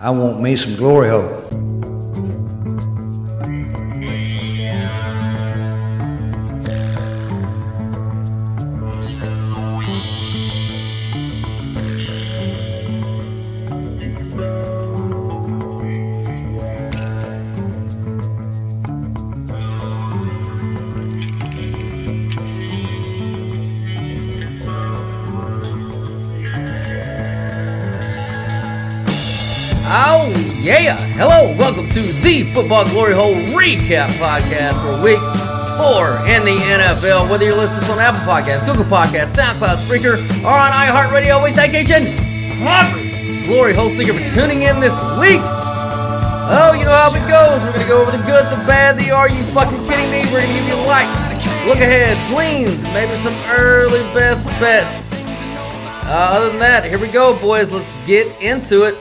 I want me some glory hole. Hello, welcome to the Football Glory Hole Recap Podcast for week four in the NFL. Whether you're listening on Apple Podcasts, Google Podcasts, SoundCloud, Spreaker, or on iHeartRadio, we thank each and every Glory Hole Seeker for tuning in this week. Oh, you know how it goes. We're going to go over the good, the bad, the are you fucking kidding me? We're going to give you likes, look aheads, leans, maybe some early best bets. Uh, other than that, here we go, boys. Let's get into it.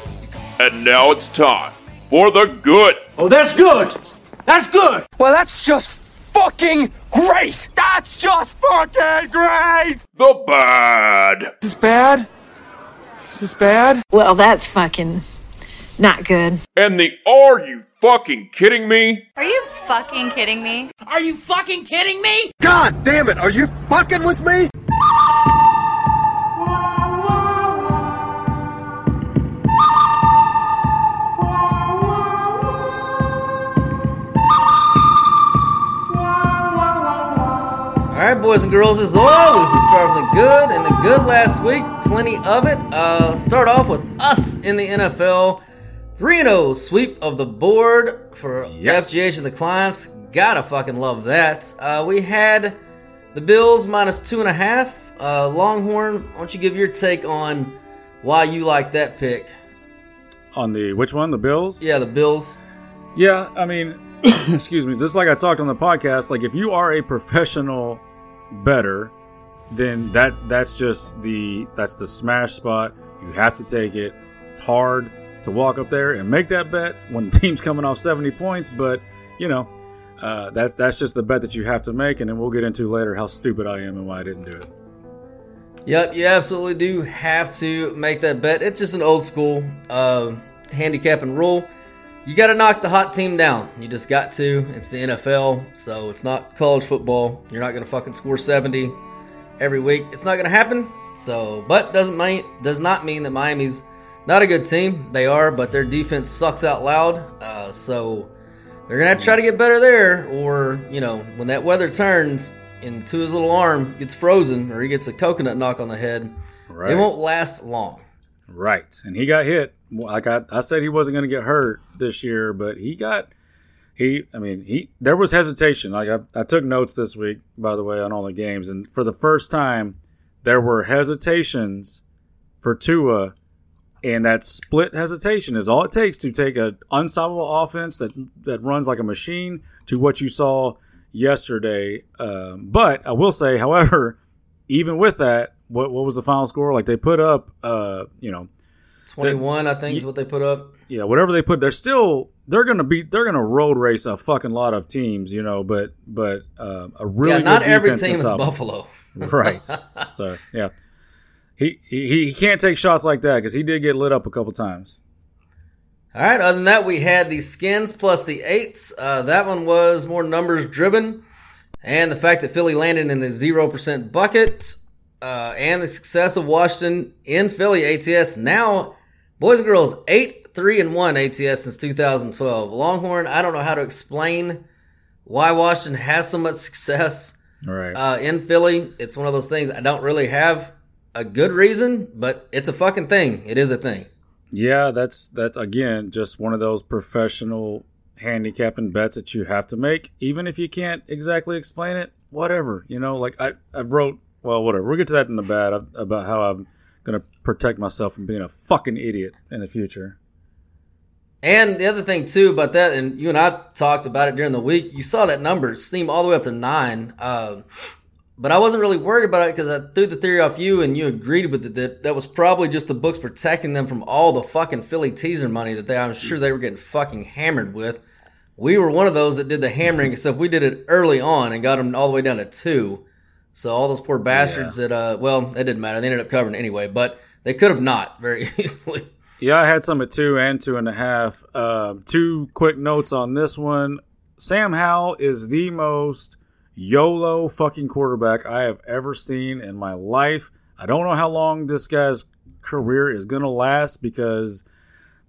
And now it's time for the good, Oh, that's good. That's good. Well, that's just fucking great. That's just fucking great. the bad, Is this bad? Is this bad? Well, that's fucking not good. and the are you fucking kidding me? Are you fucking kidding me? Are you fucking kidding me? God damn it, are you fucking with me? All right, boys and girls, as always, we start with the good, and the good last week, plenty of it. Uh, start off with us in the NFL. 3 0 sweep of the board for Yes. FGH and the clients. Gotta fucking love that. Uh, we had the Bills minus two and a half. Uh, Longhorn, why don't you give your take on why you like that pick? On the which one? The Bills? Yeah, the Bills. Yeah, I mean, excuse me, just like I talked on the podcast, like if you are a professional better, then that that's just the that's the smash spot. You have to take it. It's hard to walk up there and make that bet when the team's coming off 70 points, but you know, uh, that that's just the bet that you have to make, and then we'll get into later how stupid I am and why I didn't do it. Yep, you absolutely do have to make that bet. It's just an old school uh, handicap and rule. You got to knock the hot team down. You just got to. It's the NFL, so it's not college football. You're not going to fucking score 70 every week. It's not going to happen. So, but doesn't mean does not mean that Miami's not a good team. They are, but their defense sucks out loud. Uh, so they're gonna have to try to get better there, or you know, when that weather turns into his little arm gets frozen, or he gets a coconut knock on the head, Right. it won't last long. Right. And he got hit. Like I, I said, he wasn't going to get hurt this year, but he got. He, I mean, he. There was hesitation. Like I, I took notes this week, by the way, on all the games, and for the first time, there were hesitations for Tua, and that split hesitation is all it takes to take an unstoppable offense that that runs like a machine to what you saw yesterday. Um, but I will say, however, even with that, what what was the final score? Like they put up, uh, you know, 21, I think, is what they put up. yeah, whatever they put, they're still they're gonna be they're gonna road race a fucking lot of teams, you know. But but uh, a really yeah, not every team is. Buffalo. right? So yeah, he he he can't take shots like that because he did get lit up a couple times. All right. Other than that, we had the skins plus the eights. Uh, that one was more numbers driven, and the fact that Philly landed in the zero percent bucket, uh, and the success of Washington in Philly ATS. Now, boys and girls, eight three and one ATS since 2012. Longhorn. I don't know how to explain why Washington has so much success right. uh, in Philly. It's one of those things I don't really have a good reason, but it's a fucking thing. It is a thing. Yeah, that's that's again just one of those professional handicapping bets that you have to make, even if you can't exactly explain it. Whatever, you know. Like I, I wrote. Well, whatever. We'll get to that in the bad about how I'm gonna protect myself from being a fucking idiot in the future. And the other thing too about that, and you and I talked about it during the week. You saw that number steam all the way up to nine, uh, but I wasn't really worried about it because I threw the theory off you, and you agreed with it that that was probably just the books protecting them from all the fucking Philly teaser money that they, I'm sure they were getting fucking hammered with. We were one of those that did the hammering, except we did it early on and got them all the way down to two. So all those poor bastards that, uh, well, it didn't matter. They ended up covering it anyway, but they could have not very easily. Yeah, I had some at two and two and a half. Uh, two quick notes on this one. Sam Howell is the most YOLO fucking quarterback I have ever seen in my life. I don't know how long this guy's career is going to last because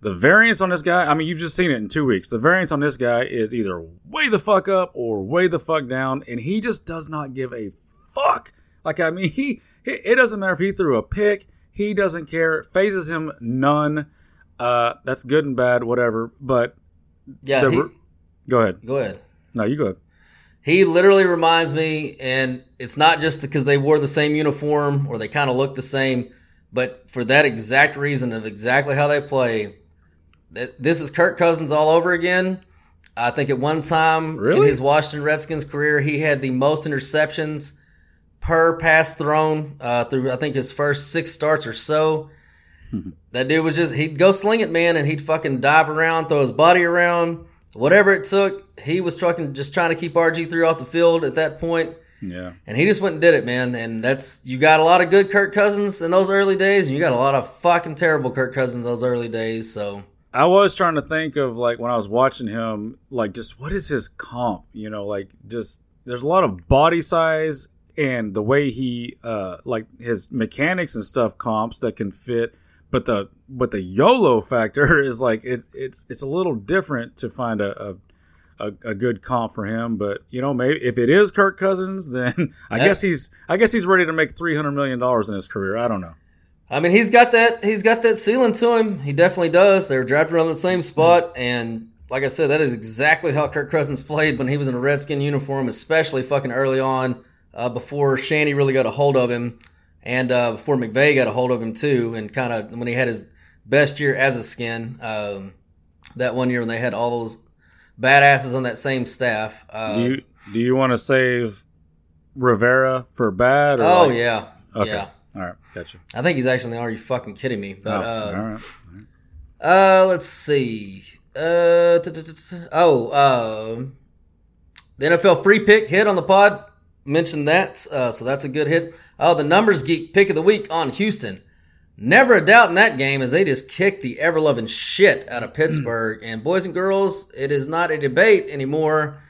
the variance on this guy, I mean, you've just seen it in two weeks. The variance on this guy is either way the fuck up or way the fuck down, and he just does not give a fuck. Like, I mean, he, it doesn't matter if he threw a pick, he doesn't care. It phases him none. Uh, that's good and bad, whatever. But Yeah, the- he, go ahead. go ahead. No, you go ahead. He literally reminds me, and it's not just because they wore the same uniform or they kind of look the same, but for that exact reason of exactly how they play. th- This is Kirk Cousins all over again. I think at one time in his Washington Redskins career, he had the most interceptions per pass thrown uh, through, I think, his first six starts or so. That dude was just, he'd go sling it, man, and he'd fucking dive around, throw his body around, whatever it took. He was trucking, just trying to keep RG3 off the field at that point, Yeah. And he just went and did it, man. And that's, you got a lot of good Kirk Cousins in those early days, and you got a lot of fucking terrible Kirk Cousins those early days. So, I was trying to think of like when I was watching him, like just what is his comp? You know, like just there's a lot of body size and the way he uh like his mechanics and stuff comps that can fit, but the but the YOLO factor is like it's it's it's a little different to find a a, a, good comp for him. But you know, maybe if it is Kirk Cousins, then I Yeah. guess he's I guess he's ready to make three hundred million dollars in his career. I don't know. I mean, he's got that, he's got that ceiling to him. He definitely does. They were drafted around the same spot. And like I said, that is exactly how Kirk Cousins played when he was in a Redskin uniform, especially fucking early on, uh, before Shanny really got a hold of him. And uh, before McVay got a hold of him too, and kind of when he had his best year as a skin, um, that one year when they had all those badasses on that same staff. Uh, Do you do you want to save Rivera for bad? Or oh like- yeah, Okay. yeah. All right, gotcha. I think he's actually. Are you fucking kidding me? But Oh, uh, all right. Uh, let's see. Uh, oh, uh, the NFL free pick hit on the pod. Mentioned that, uh, so that's a good hit. Oh, the numbers geek pick of the week on Houston. Never a doubt in that game as they just kicked the ever loving shit out of Pittsburgh. and boys and girls, it is not a debate anymore,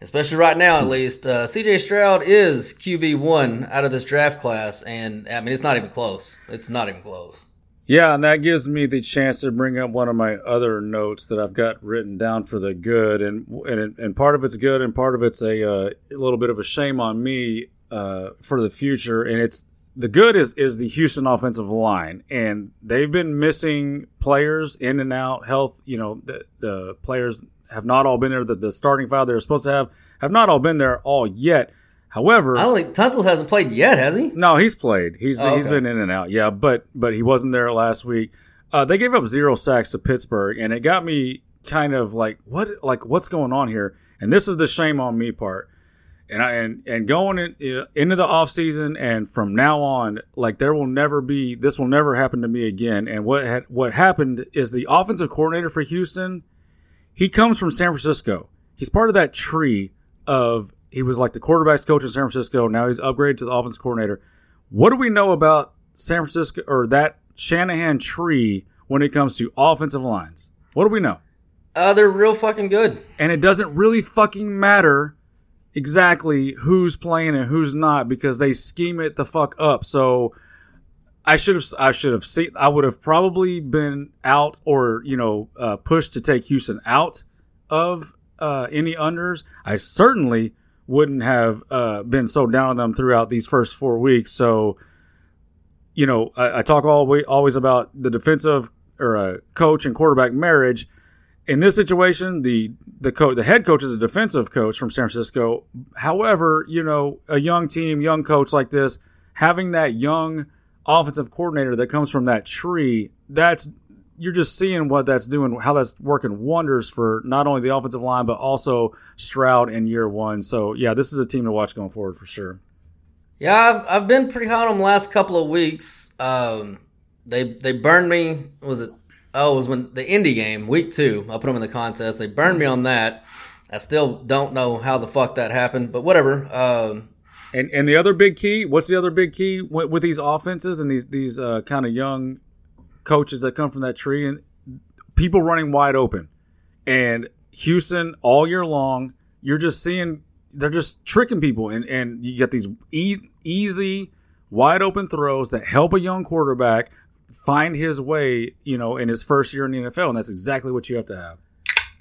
especially right now at least. Uh, CJ Stroud is QB one out of this draft class, and I mean it's not even close. It's not even close. Yeah, and that gives me the chance to bring up one of my other notes that I've got written down for the good, and and and part of it's good, and part of it's a, uh, little bit of a shame on me uh, for the future. And it's the good is is the Houston offensive line, and they've been missing players in and out. Health, you know, the the players have not all been there. The, the starting five they're supposed to have have not all been there all yet. However, I don't think Tunsil hasn't played yet, has he? no, he's played. He's Oh, he's okay. been in and out. Yeah, but but he wasn't there last week. Uh, they gave up zero sacks to Pittsburgh, and it got me kind of like what like what's going on here. And this is the shame on me part. And I and and going in, into the off season and from now on, like there will never be this will never happen to me again. And what had what happened is the offensive coordinator for Houston, he comes from San Francisco. He's part of that tree of he was like the quarterbacks coach in San Francisco. Now he's upgraded to the offensive coordinator. What do we know about San Francisco or that Shanahan tree when it comes to offensive lines? What do we know? Uh, they're real fucking good. And it doesn't really fucking matter exactly who's playing and who's not because they scheme it the fuck up. So I should have I should have seen I would have probably been out or you know uh, pushed to take Houston out of uh, any unders. I certainly wouldn't have uh, been so down on them throughout these first four weeks. So you know I, I talk always always about the defensive or uh, coach and quarterback marriage. In this situation, the the coach, the head coach is a defensive coach from San Francisco. However, you know, a young team, young coach like this, having that young offensive coordinator that comes from that tree, that's you're just seeing what that's doing, how that's working wonders for not only the offensive line but also Stroud in year one. So yeah, this is a team to watch going forward for sure. Yeah, I've, I've been pretty hot on them the last couple of weeks. Um, they they burned me. Was it? Oh, it was when the Indy game, week two. I put them in the contest. They burned me on that. I still don't know how the fuck that happened, but whatever. Um, And and the other big key, what's the other big key with, with these offenses and these these uh, kind of young coaches that come from that tree and people running wide open. And Houston all year long, you're just seeing they're just tricking people, and and you get these e- easy, wide open throws that help a young quarterback find his way, you know, in his first year in the NFL, and that's exactly what you have to have.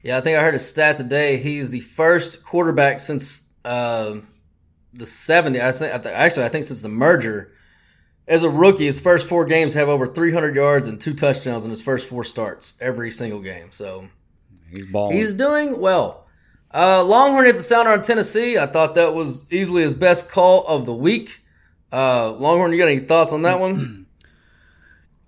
Yeah, I think I heard a stat today. He's the first quarterback since uh, the 70s. I think, actually, I think since the merger. As a rookie, his first four games have over 300 yards and two touchdowns in his first four starts every single game. So he's balling. He's doing well. Uh, Longhorn hit the sounder on Tennessee. I thought that was easily his best call of the week. Uh, Longhorn, you got any thoughts on that one?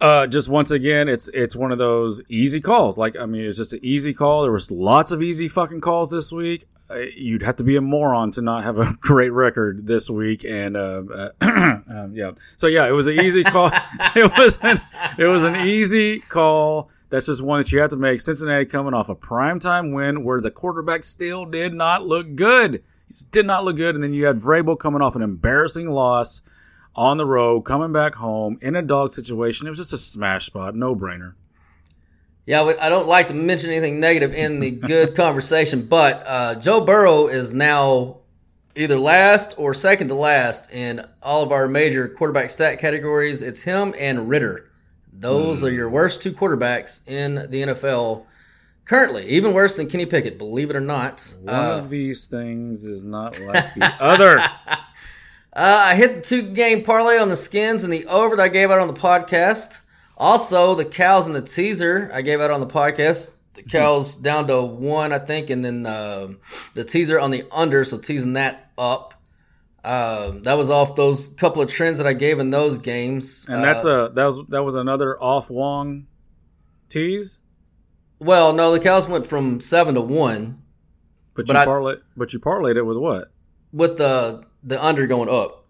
Uh, just once again, it's it's one of those easy calls. Like I mean, it's just an easy call. There was lots of easy fucking calls this week. Uh, you'd have to be a moron to not have a great record this week. And uh, um, yeah, so yeah, it was an easy call. it was an, it was an easy call. That's just one that you have to make. Cincinnati coming off a primetime win where the quarterback still did not look good. He did not look good. And then you had Vrabel coming off an embarrassing loss on the road, coming back home in a dog situation. It was just a smash spot, no brainer. Yeah, I don't like to mention anything negative in the good conversation, but uh, Joe Burrow is now either last or second to last in all of our major quarterback stat categories. It's him and Ridder. Those mm. are your worst two quarterbacks in the NFL currently, even worse than Kenny Pickett, believe it or not. One uh, of these things is not like the other. Uh, I hit the two game parlay on the skins and the over that I gave out on the podcast. Also, the cows and the teaser I gave out on the podcast. The mm-hmm. cows down to one, I think, and then uh, the teaser on the under, so teasing that up. Uh, that was off those couple of trends that I gave in those games. And that's uh, a that was that was another off Wong tease. Well, no, the cows went from seven to one. But, but you parlay, but you parlayed it with what? With the the under going up.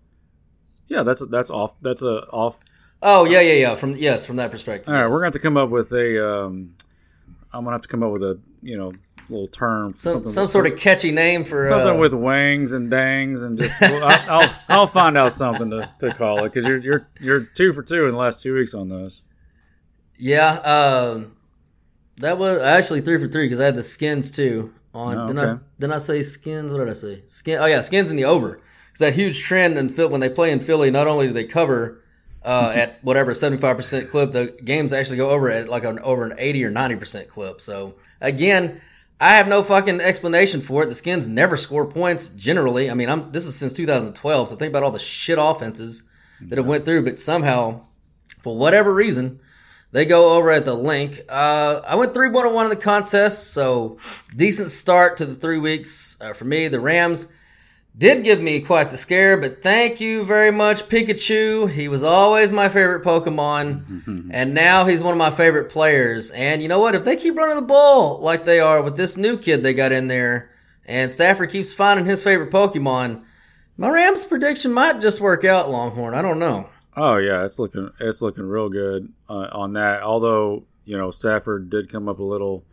Yeah, that's that's off. That's a off. Oh yeah, yeah, yeah. From yes, from that perspective. All right, yes. we're gonna have to come up with a. Um, I'm gonna have to come up with a you know little term. Some some with, sort of catchy name for something uh, with wangs and dangs and just. well, I'll, I'll, I'll find out something to, to call it because you're you're you're two for two in the last two weeks on those. Yeah, uh, that was actually three for three because I had the skins too. On oh, didn't I didn't I say skins? What did I say? Skin. Oh yeah, skins in the over. Because that huge trend in Phil when they play in Philly, not only do they cover uh, at whatever seventy five percent clip, the games actually go over at like an over an eighty or ninety percent clip. So again, I have no fucking explanation for it. The Skins never score points generally. I mean, I'm this is since 2012, so think about all the shit offenses that have went through, but somehow, for whatever reason, they go over at the link. Uh, I went three one one in the contest, so decent start to the three weeks uh, for me. The Rams did give me quite the scare, but thank you very much, Pikachu. He was always my favorite Pokemon, and now he's one of my favorite players. And you know what? If they keep running the ball like they are with this new kid they got in there, and Stafford keeps finding his favorite Pokemon, my Rams prediction might just work out, Longhorn. I don't know. Oh yeah, it's looking it's looking real good uh, on that. Although you know Stafford did come up a little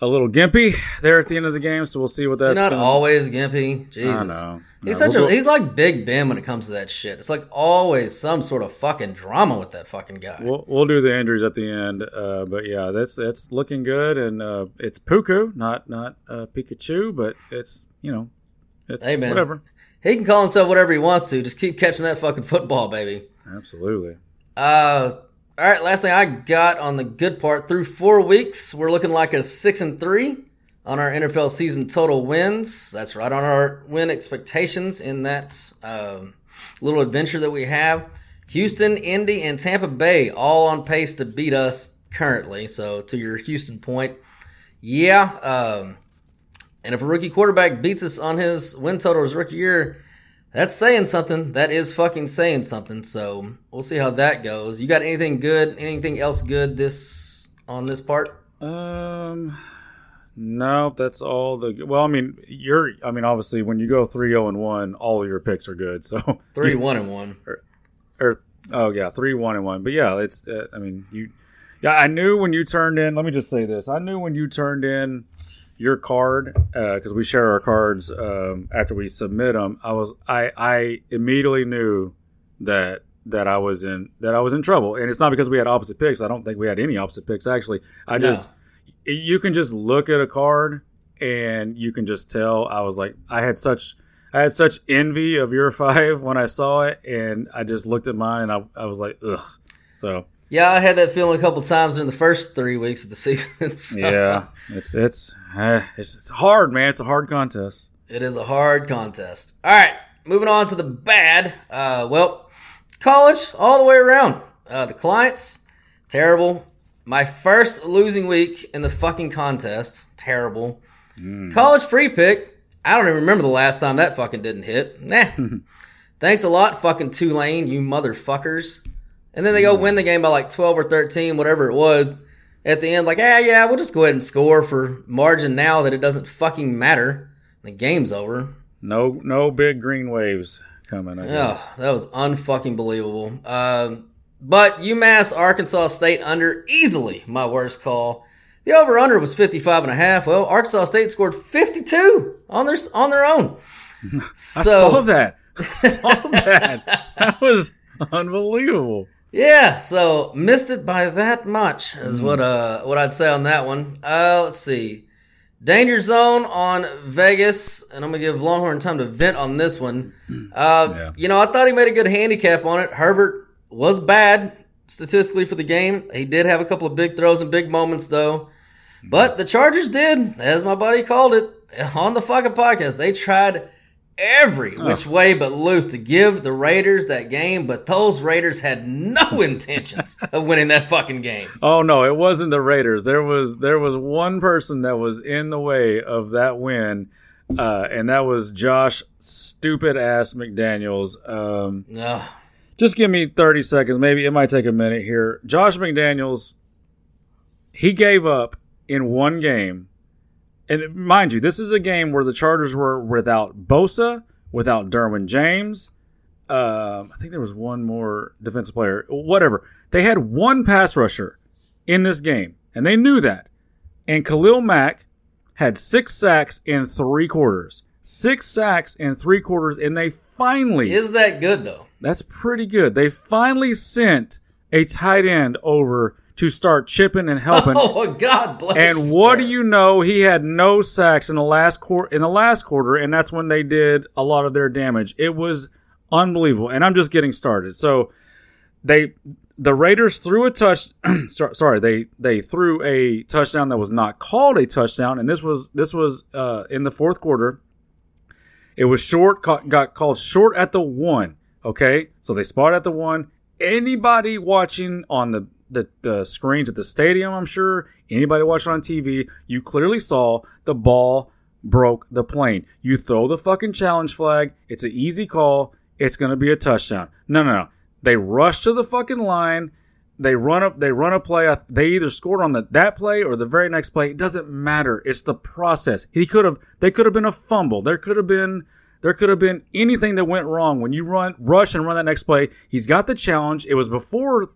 a little gimpy there at the end of the game, so we'll see what that's. not gonna... always gimpy. Jesus, I know. He's no, such we'll a he's like Big Ben when it comes to that shit. It's like always some sort of fucking drama with that fucking guy. We'll we'll do the injuries at the end, uh, but yeah, that's that's looking good, and uh, it's Puka, not not uh, Pikachu, but it's you know, it's hey, man. whatever. He can call himself whatever he wants to. Just keep catching that fucking football, baby. Absolutely. Uh, all right, last thing I got on the good part through four weeks, we're looking like a six and three on our NFL season total wins. That's right on our win expectations in that uh, little adventure that we have. Houston, Indy, and Tampa Bay all on pace to beat us currently. So to your Houston point, yeah. Um, and if a rookie quarterback beats us on his win total his rookie year, that's saying something. That is fucking saying something. So we'll see how that goes. You got anything good? Anything else good this on this part? Um, no, that's all the. Well, I mean, you're. I mean, obviously, when you go three zero oh and one, all of your picks are good. So three one and one, or, or oh yeah, three one and one. But yeah, it's. Uh, I mean, you. Yeah, I knew when you turned in. Let me just say this: I knew when you turned in your card because uh, we share our cards um, after we submit them. I was I I immediately knew that that I was in that I was in trouble. And it's not because we had opposite picks. I don't think we had any opposite picks actually. I No. just you can just look at a card and you can just tell I was like I had such I had such envy of your five when I saw it and I just looked at mine and I, I was like ugh. So Yeah, I had that feeling a couple times in the first three weeks of the season. so yeah, it's it's uh, it's it's hard, man. It's a hard contest. It is a hard contest. All right, moving on to the bad. Uh, well, college all the way around. Uh, the clients, terrible. My first losing week in the fucking contest, terrible. College free pick. I don't even remember the last time that fucking didn't hit. Nah. Thanks a lot, fucking Tulane, you motherfuckers. And then they go win the game by like 12 or 13, whatever it was. At the end, like, ah, yeah, we'll just go ahead and score for margin now that it doesn't fucking matter. The game's over. No no big green waves coming. I guess. Oh, that was unfucking believable. Um, but UMass Arkansas State under easily my worst call. The over under was 55 and a half. Well, Arkansas State scored 52 on their on their own. So I saw that. I saw that. that was unbelievable. Yeah, so missed it by that much is what uh what I'd say on that one. Uh let's see. Danger zone on Vegas, and I'm gonna give Longhorn time to vent on this one. Uh Yeah. you know, I thought he made a good handicap on it. Herbert was bad statistically for the game. He did have a couple of big throws and big moments though. But the Chargers did, as my buddy called it on the fucking podcast. They tried every which way but loose to give the Raiders that game, but those Raiders had no intentions of winning that fucking game. Oh no, it wasn't the Raiders. There was there was one person that was in the way of that win, uh, and that was Josh stupid ass McDaniels. Um, Ugh. just give me 30 seconds. Maybe it might take a minute here. Josh McDaniels, he gave up in one game. And mind you, this is a game where the Chargers were without Bosa, without Derwin James. Um, I think there was one more defensive player. Whatever. They had one pass rusher in this game, and they knew that. And Khalil Mack had six sacks in three quarters. Six sacks in three quarters, and they finally Is that good though? that's pretty good. They finally sent a tight end over to start chipping and helping. Oh God bless and you, what sir. do you know? He had no sacks in the last quarter. In the last quarter, and that's when they did a lot of their damage. It was unbelievable. And I'm just getting started. So they the Raiders threw a touch. sorry, they they threw a touchdown that was not called a touchdown, and this was this was uh, in the fourth quarter. It was short, got called short at the one. Okay, so they spot at the one. Anybody watching on the, the the screens at the stadium, I'm sure anybody watching on TV, you clearly saw the ball broke the plane. You throw the fucking challenge flag. It's an easy call. It's gonna be a touchdown. No, no, no. They rush to the fucking line. They run up. They run a play. They either scored on the that play or the very next play. It doesn't matter. It's the process. He could have. They could have been a fumble. There could have been. There could have been anything that went wrong when you run rush and run that next play. He's got the challenge. It was before.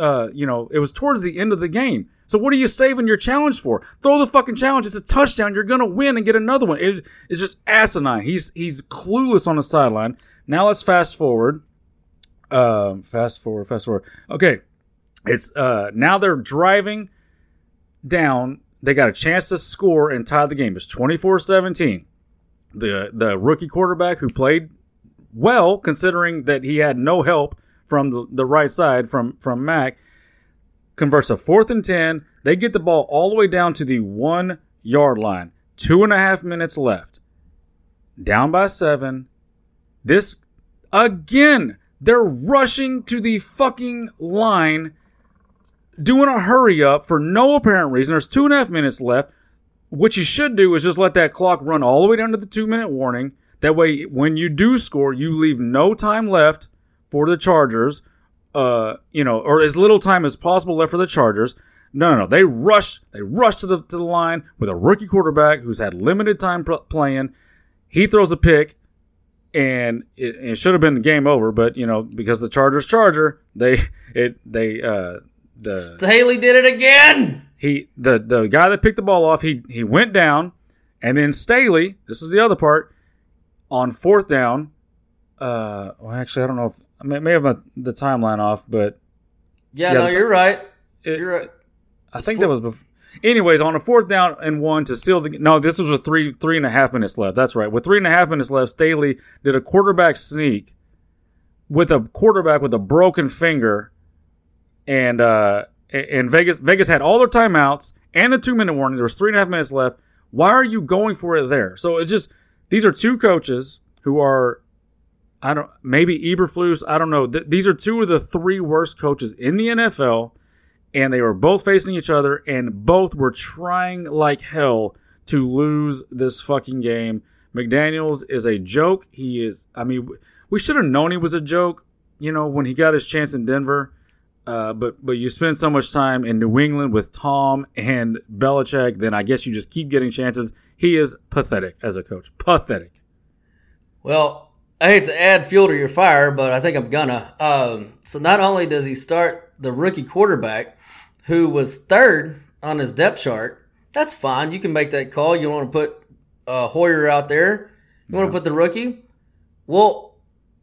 Uh, you know, it was towards the end of the game. So what are you saving your challenge for? Throw the fucking challenge. It's a touchdown. You're gonna win and get another one. It, it's just asinine. He's he's clueless on the sideline. Now let's fast forward. Um, fast forward, fast forward. Okay, it's uh now they're driving down. They got a chance to score and tie the game. It's 24-17. The the rookie quarterback who played well, considering that he had no help from the, the right side from from Mack, converts a fourth and ten. They get the ball all the way down to the one yard line. Two and a half minutes left. Down by seven. This again. They're rushing to the fucking line, doing a hurry up for no apparent reason. There's two and a half minutes left. What you should do is just let that clock run all the way down to the two minute warning. That way, when you do score, you leave no time left for the Chargers. Uh, you know, or as little time as possible left for the Chargers. No, no, no. They rush. They rush to the to the line with a rookie quarterback who's had limited time pl- playing. He throws a pick and it, it should have been the game over, but you know because the Chargers Charger they it they uh the Staley did it again. he the the guy that picked the ball off he he went down, and then Staley this is the other part on fourth down. Uh, well, actually, I don't know if I may, may have my, the timeline off, but Yeah, Yeah, no, it's- you're right. it- You're right. I think that was before. Anyways, on a fourth down and one to seal the no, this was with three three and a half minutes left. That's right. With three and a half minutes left, Staley did a quarterback sneak with a quarterback with a broken finger, and uh, and Vegas Vegas had all their timeouts and the two minute warning. There was three and a half minutes left. Why are you going for it there? So it's just these are two coaches who are I don't maybe Eberflus. I don't know. Th- these are two of the three worst coaches in the NFL, and they were both facing each other, and both were trying like hell to lose this fucking game. McDaniel's is a joke. He is. I mean, we should have known he was a joke. You know, when he got his chance in Denver. Uh, but but you spend so much time in New England with Tom and Belichick, then I guess you just keep getting chances. He is pathetic as a coach. Pathetic. Well, I hate to add fuel to your fire, but I think I'm gonna. Um, so not only does he start the rookie quarterback, who was third on his depth chart, that's fine. You can make that call. You want to put uh, Hoyer out there. You want to put the rookie. Well,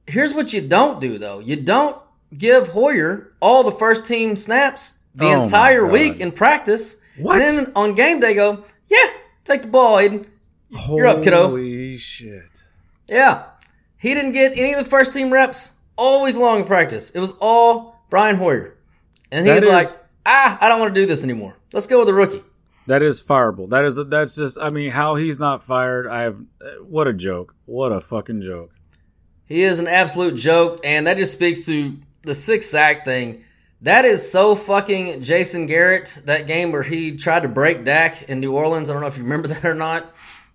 here's what you don't do though. You don't give Hoyer all the first team snaps the Oh entire week in practice. What? And then on game day, go, yeah, take the ball, Aidan. You're up, kiddo. Holy shit. Yeah. He didn't get any of the first team reps all week long in practice. It was all Brian Hoyer. And he's like, ah, I don't want to do this anymore. Let's go with a rookie. That is fireable. That is that's just. I mean, how he's not fired. I have. What a joke. What a fucking joke. He is an absolute joke, and that just speaks to the six sack thing. That is so fucking Jason Garrett, that game where he tried to break Dak in New Orleans. I don't know if you remember that or not.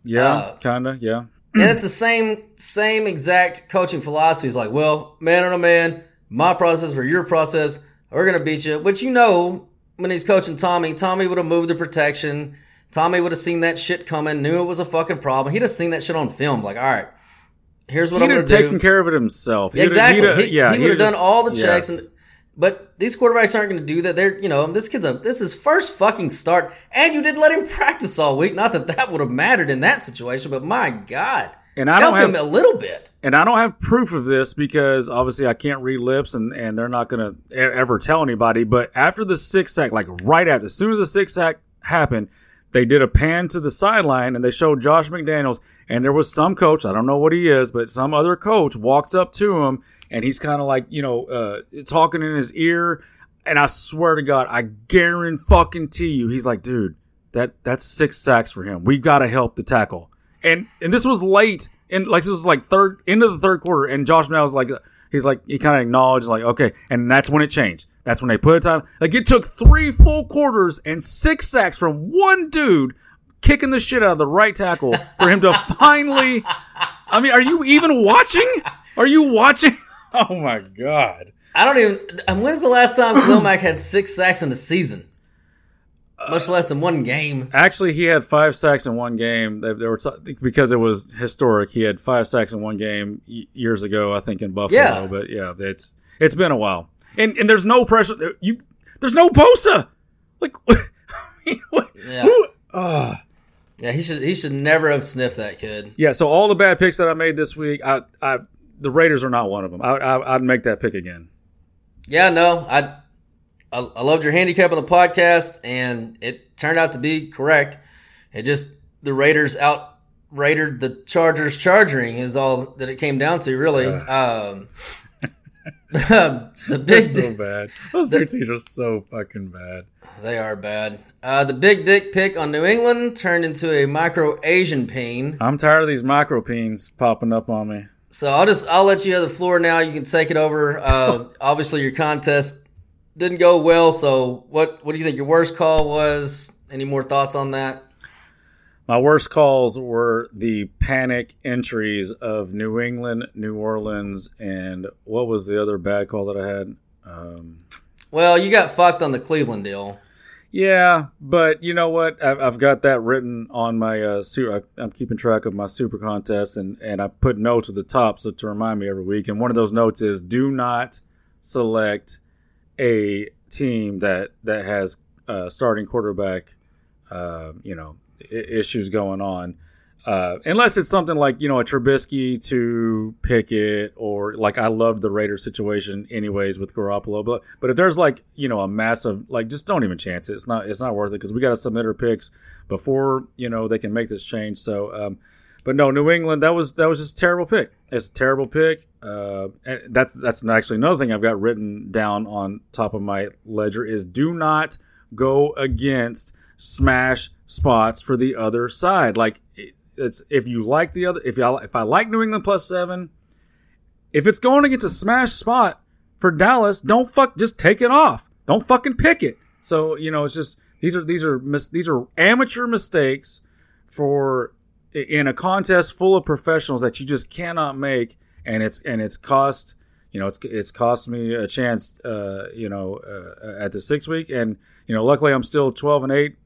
Yeah, Uh, kinda. Yeah. And it's the same same exact coaching philosophy. It's like, well, man on a man, my process for your process, we're gonna beat you. Which you know, when he's coaching Tommy, Tommy would have moved the protection. Tommy would have seen that shit coming, knew it was a fucking problem. He'd have seen that shit on film. Like, all right, here's what He'd I'm gonna have taken care of it himself. He'd have- exactly. he'd have- he, yeah. he he'd would have done all the checks. yes. And, but these quarterbacks aren't going to do that. They're, you know, this kid's a this is first fucking start, and you didn't let him practice all week. Not that that would have mattered in that situation, but my god, And I help don't have him a little bit. and I don't have proof of this because obviously I can't read lips and, and they're not going to ever tell anybody. But after the six sack, like right after, as soon as the six sack happened, they did a pan to the sideline and they showed Josh McDaniels. And there was some coach, I don't know what he is, but some other coach walks up to him and he's kind of like, you know, uh, talking in his ear. And I swear to God, I guarantee fucking you, he's like, dude, that that's six sacks for him. We got to help the tackle. And and this was late, and like this was like third into the third quarter, and Josh Bell was like, he's like he kind of acknowledged like, okay, and that's when it changed. That's when they put it on. Like it took three full quarters and six sacks from one dude kicking the shit out of the right tackle for him to finally. I mean, are you even watching? Are you watching? Oh my god. I don't even. When's the last time Mack had six sacks in a season? Much less than one game. Actually, he had five sacks in one game. They, they were t- because it was historic. He had five sacks in one game years ago, I think, in Buffalo. Yeah. But yeah, it's it's been a while, and and there's no pressure. You there's no Bosa. Like, what- Yeah. who- ah. Yeah, he should he should never have sniffed that kid. yeah. So all the bad picks that I made this week, I I the Raiders are not one of them. I, I I'd make that pick again. Yeah, no, I, I I loved your handicap on the podcast, and it turned out to be correct. It just the Raiders out raided the Chargers charging is all that it came down to, really. Um, the big so bad. Those two teams are so fucking bad. they are bad. Uh, the big dick pick on New England turned into a micro Asian pain. I'm tired of these micro peens popping up on me. So I'll just I'll let you have the floor now. You can take it over. Uh, obviously, your contest didn't go well. So what what do you think your worst call was? Any more thoughts on that? My worst calls were the panic entries of New England, New Orleans, and what was the other bad call that I had? Um, Well, you got fucked on the Cleveland deal. Yeah, but you know what? I've, I've got that written on my. Uh, I'm keeping track of my super contest, and and I put notes at the top so to remind me every week. And one of those notes is: do not select a team that that has uh, starting quarterback, uh, you know, issues going on. Uh, unless it's something like you know a Trubisky to Pickett or like I loved the Raider situation anyways with Garoppolo, but but if there's like you know a massive like just don't even chance it. It's not it's not worth it because we got to submit our picks before you know they can make this change. So, um, but no, New England that was that was just a terrible pick. It's a terrible pick. Uh, that's that's actually another thing I've got written down on top of my ledger is do not go against smash spots for the other side. Like it's if you like the other if I if I like New England plus seven, if it's going against a smash spot for Dallas, don't fuck just take it off. Don't fucking pick it. So you know it's just these are these are these are amateur mistakes for in a contest full of professionals that you just cannot make, and it's and it's cost you know it's it's cost me a chance uh, you know uh, at the six week, and you know luckily I'm still twelve and eight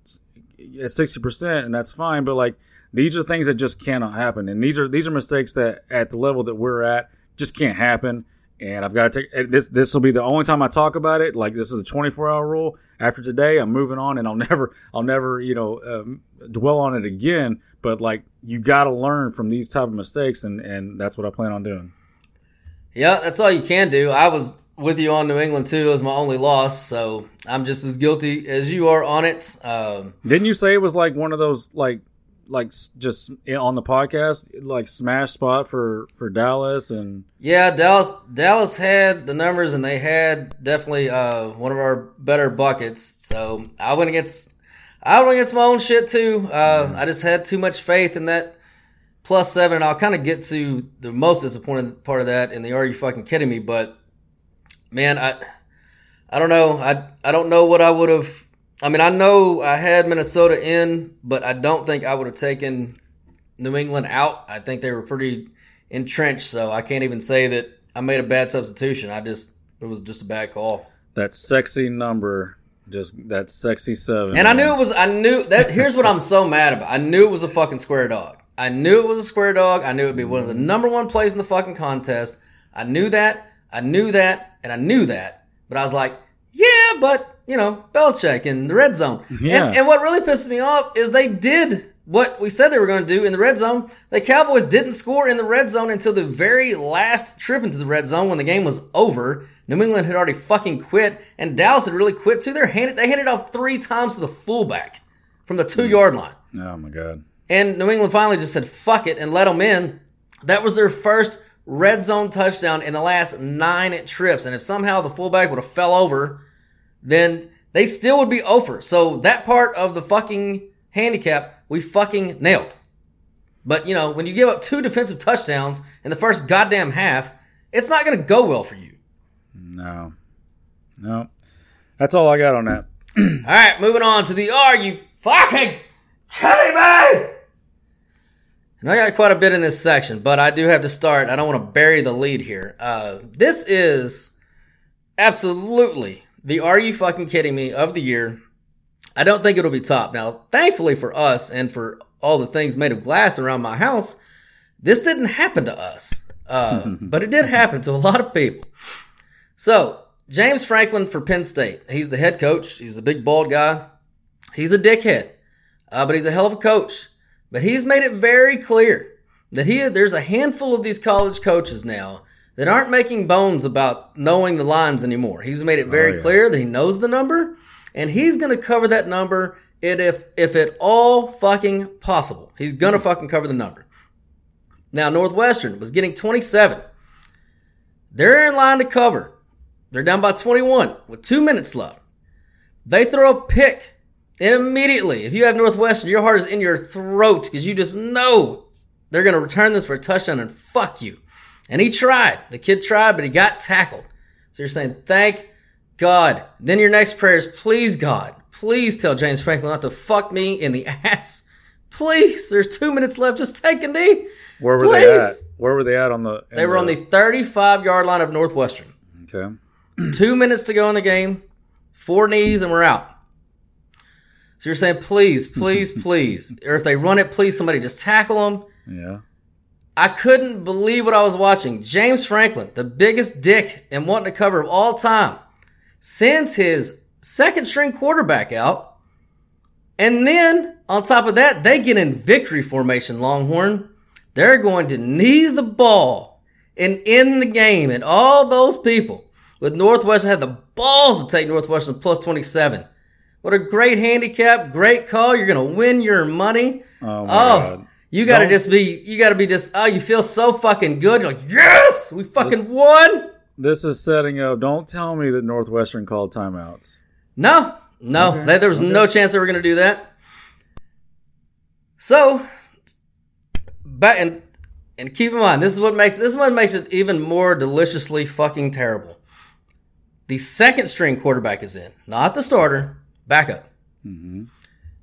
at sixty percent, and that's fine. But like these are things that just cannot happen, and these are these are mistakes that at the level that we're at just can't happen. And I've got to take this. This will be the only time I talk about it. Like this is a 24 hour rule. After today, I'm moving on, and I'll never, I'll never, you know, um, dwell on it again. But like, you got to learn from these type of mistakes, and and that's what I plan on doing. Yeah, that's all you can do. I was with you on New England too as my only loss, so I'm just as guilty as you are on it. Um, Didn't you say it was like one of those like like just on the podcast like smash spot for for Dallas and yeah Dallas Dallas had the numbers and they had definitely uh, one of our better buckets. So I went against I went against my own shit too. Uh, I just had too much faith in that plus seven. And I'll kind of get to the most disappointing part of that in the are you fucking kidding me but man I I don't know. I I don't know what I would have I mean, I know I had Minnesota in, but I don't think I would have taken New England out. I think they were pretty entrenched, so I can't even say that I made a bad substitution. I just it was just a bad call. That sexy number, just that sexy seven. And man. I knew it was. I knew that. Here's what I'm so mad about. I knew it was a fucking square dog. I knew it was a square dog. I knew it'd be one of the number one plays in the fucking contest. I knew that. I knew that, and I knew that. But I was like, yeah, but you know, Belichick in the red zone. Yeah. And, and what really pisses me off is they did what we said they were going to do in the red zone. The Cowboys didn't score in the red zone until the very last trip into the red zone when the game was over. New England had already fucking quit, and Dallas had really quit too. They handed they handed off three times to the fullback from the hmm. two yard line. Oh my god! And New England finally just said fuck it and let them in. That was their first red zone touchdown in the last nine trips. And if somehow the fullback would have fell over then they still would be over. So that part of the fucking handicap, we fucking nailed. But you know, when you give up two defensive touchdowns in the first goddamn half, it's not going to go well for you. No, no, that's all I got on that. all right, moving on to the are you fucking kidding me? And I got quite a bit in this section, but I do have to start. I don't want to bury the lead here. Uh, this is absolutely the Are You Fucking Kidding Me of the year. I don't think it'll be top. Now, thankfully for us and for all the things made of glass around my house, this didn't happen to us. Uh, but it did happen to a lot of people. So, James Franklin for Penn State. He's the head coach. He's the big bald guy. He's a dickhead, uh, but he's a hell of a coach. But he's made it very clear that he there's a handful of these college coaches now that aren't making bones about knowing the lines anymore. He's made it very oh, yeah. clear that he knows the number, and he's going to cover that number if if at all fucking possible. He's going to fucking cover the number. Now Northwestern was getting 27. They're in line to cover. They're down by 21 with two minutes left. They throw a pick, and immediately, if you have Northwestern, your heart is in your throat because you just know they're going to return this for a touchdown and fuck you. And he tried. The kid tried, but he got tackled. So you're saying, thank God. Then your next prayer is, please, God, please tell James Franklin not to fuck me in the ass. Please. There's two minutes left. Just take a knee. Where were please. they at? Where were they at on the? They were the... on the 35 yard line of Northwestern. Okay. two minutes to go in the game. Four knees, and we're out. So you're saying, please, please, please, or if they run it, please, somebody just tackle them. Yeah. I couldn't believe what I was watching. James Franklin, the biggest dick and wanting to cover of all time, sends his second string quarterback out and then On top of that, they get in victory formation, Longhorn. They're going to knee the ball and end the game. And all those people with Northwestern had the balls to take Northwestern plus 27. What a great handicap, great call. You're going to win your money. Oh, my Oh, God. You got to Don't- just be, you got to be just, oh, you feel so fucking good. You're like, yes, we fucking won. This is setting up. Don't tell me that Northwestern called timeouts. No, no, they- there was no chance they were going to do that. So, but and and keep in mind, this is what makes this is what makes it even more deliciously fucking terrible. The second string quarterback is in, not the starter, backup. Mm-hmm.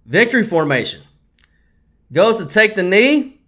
Victory formation goes to take the knee.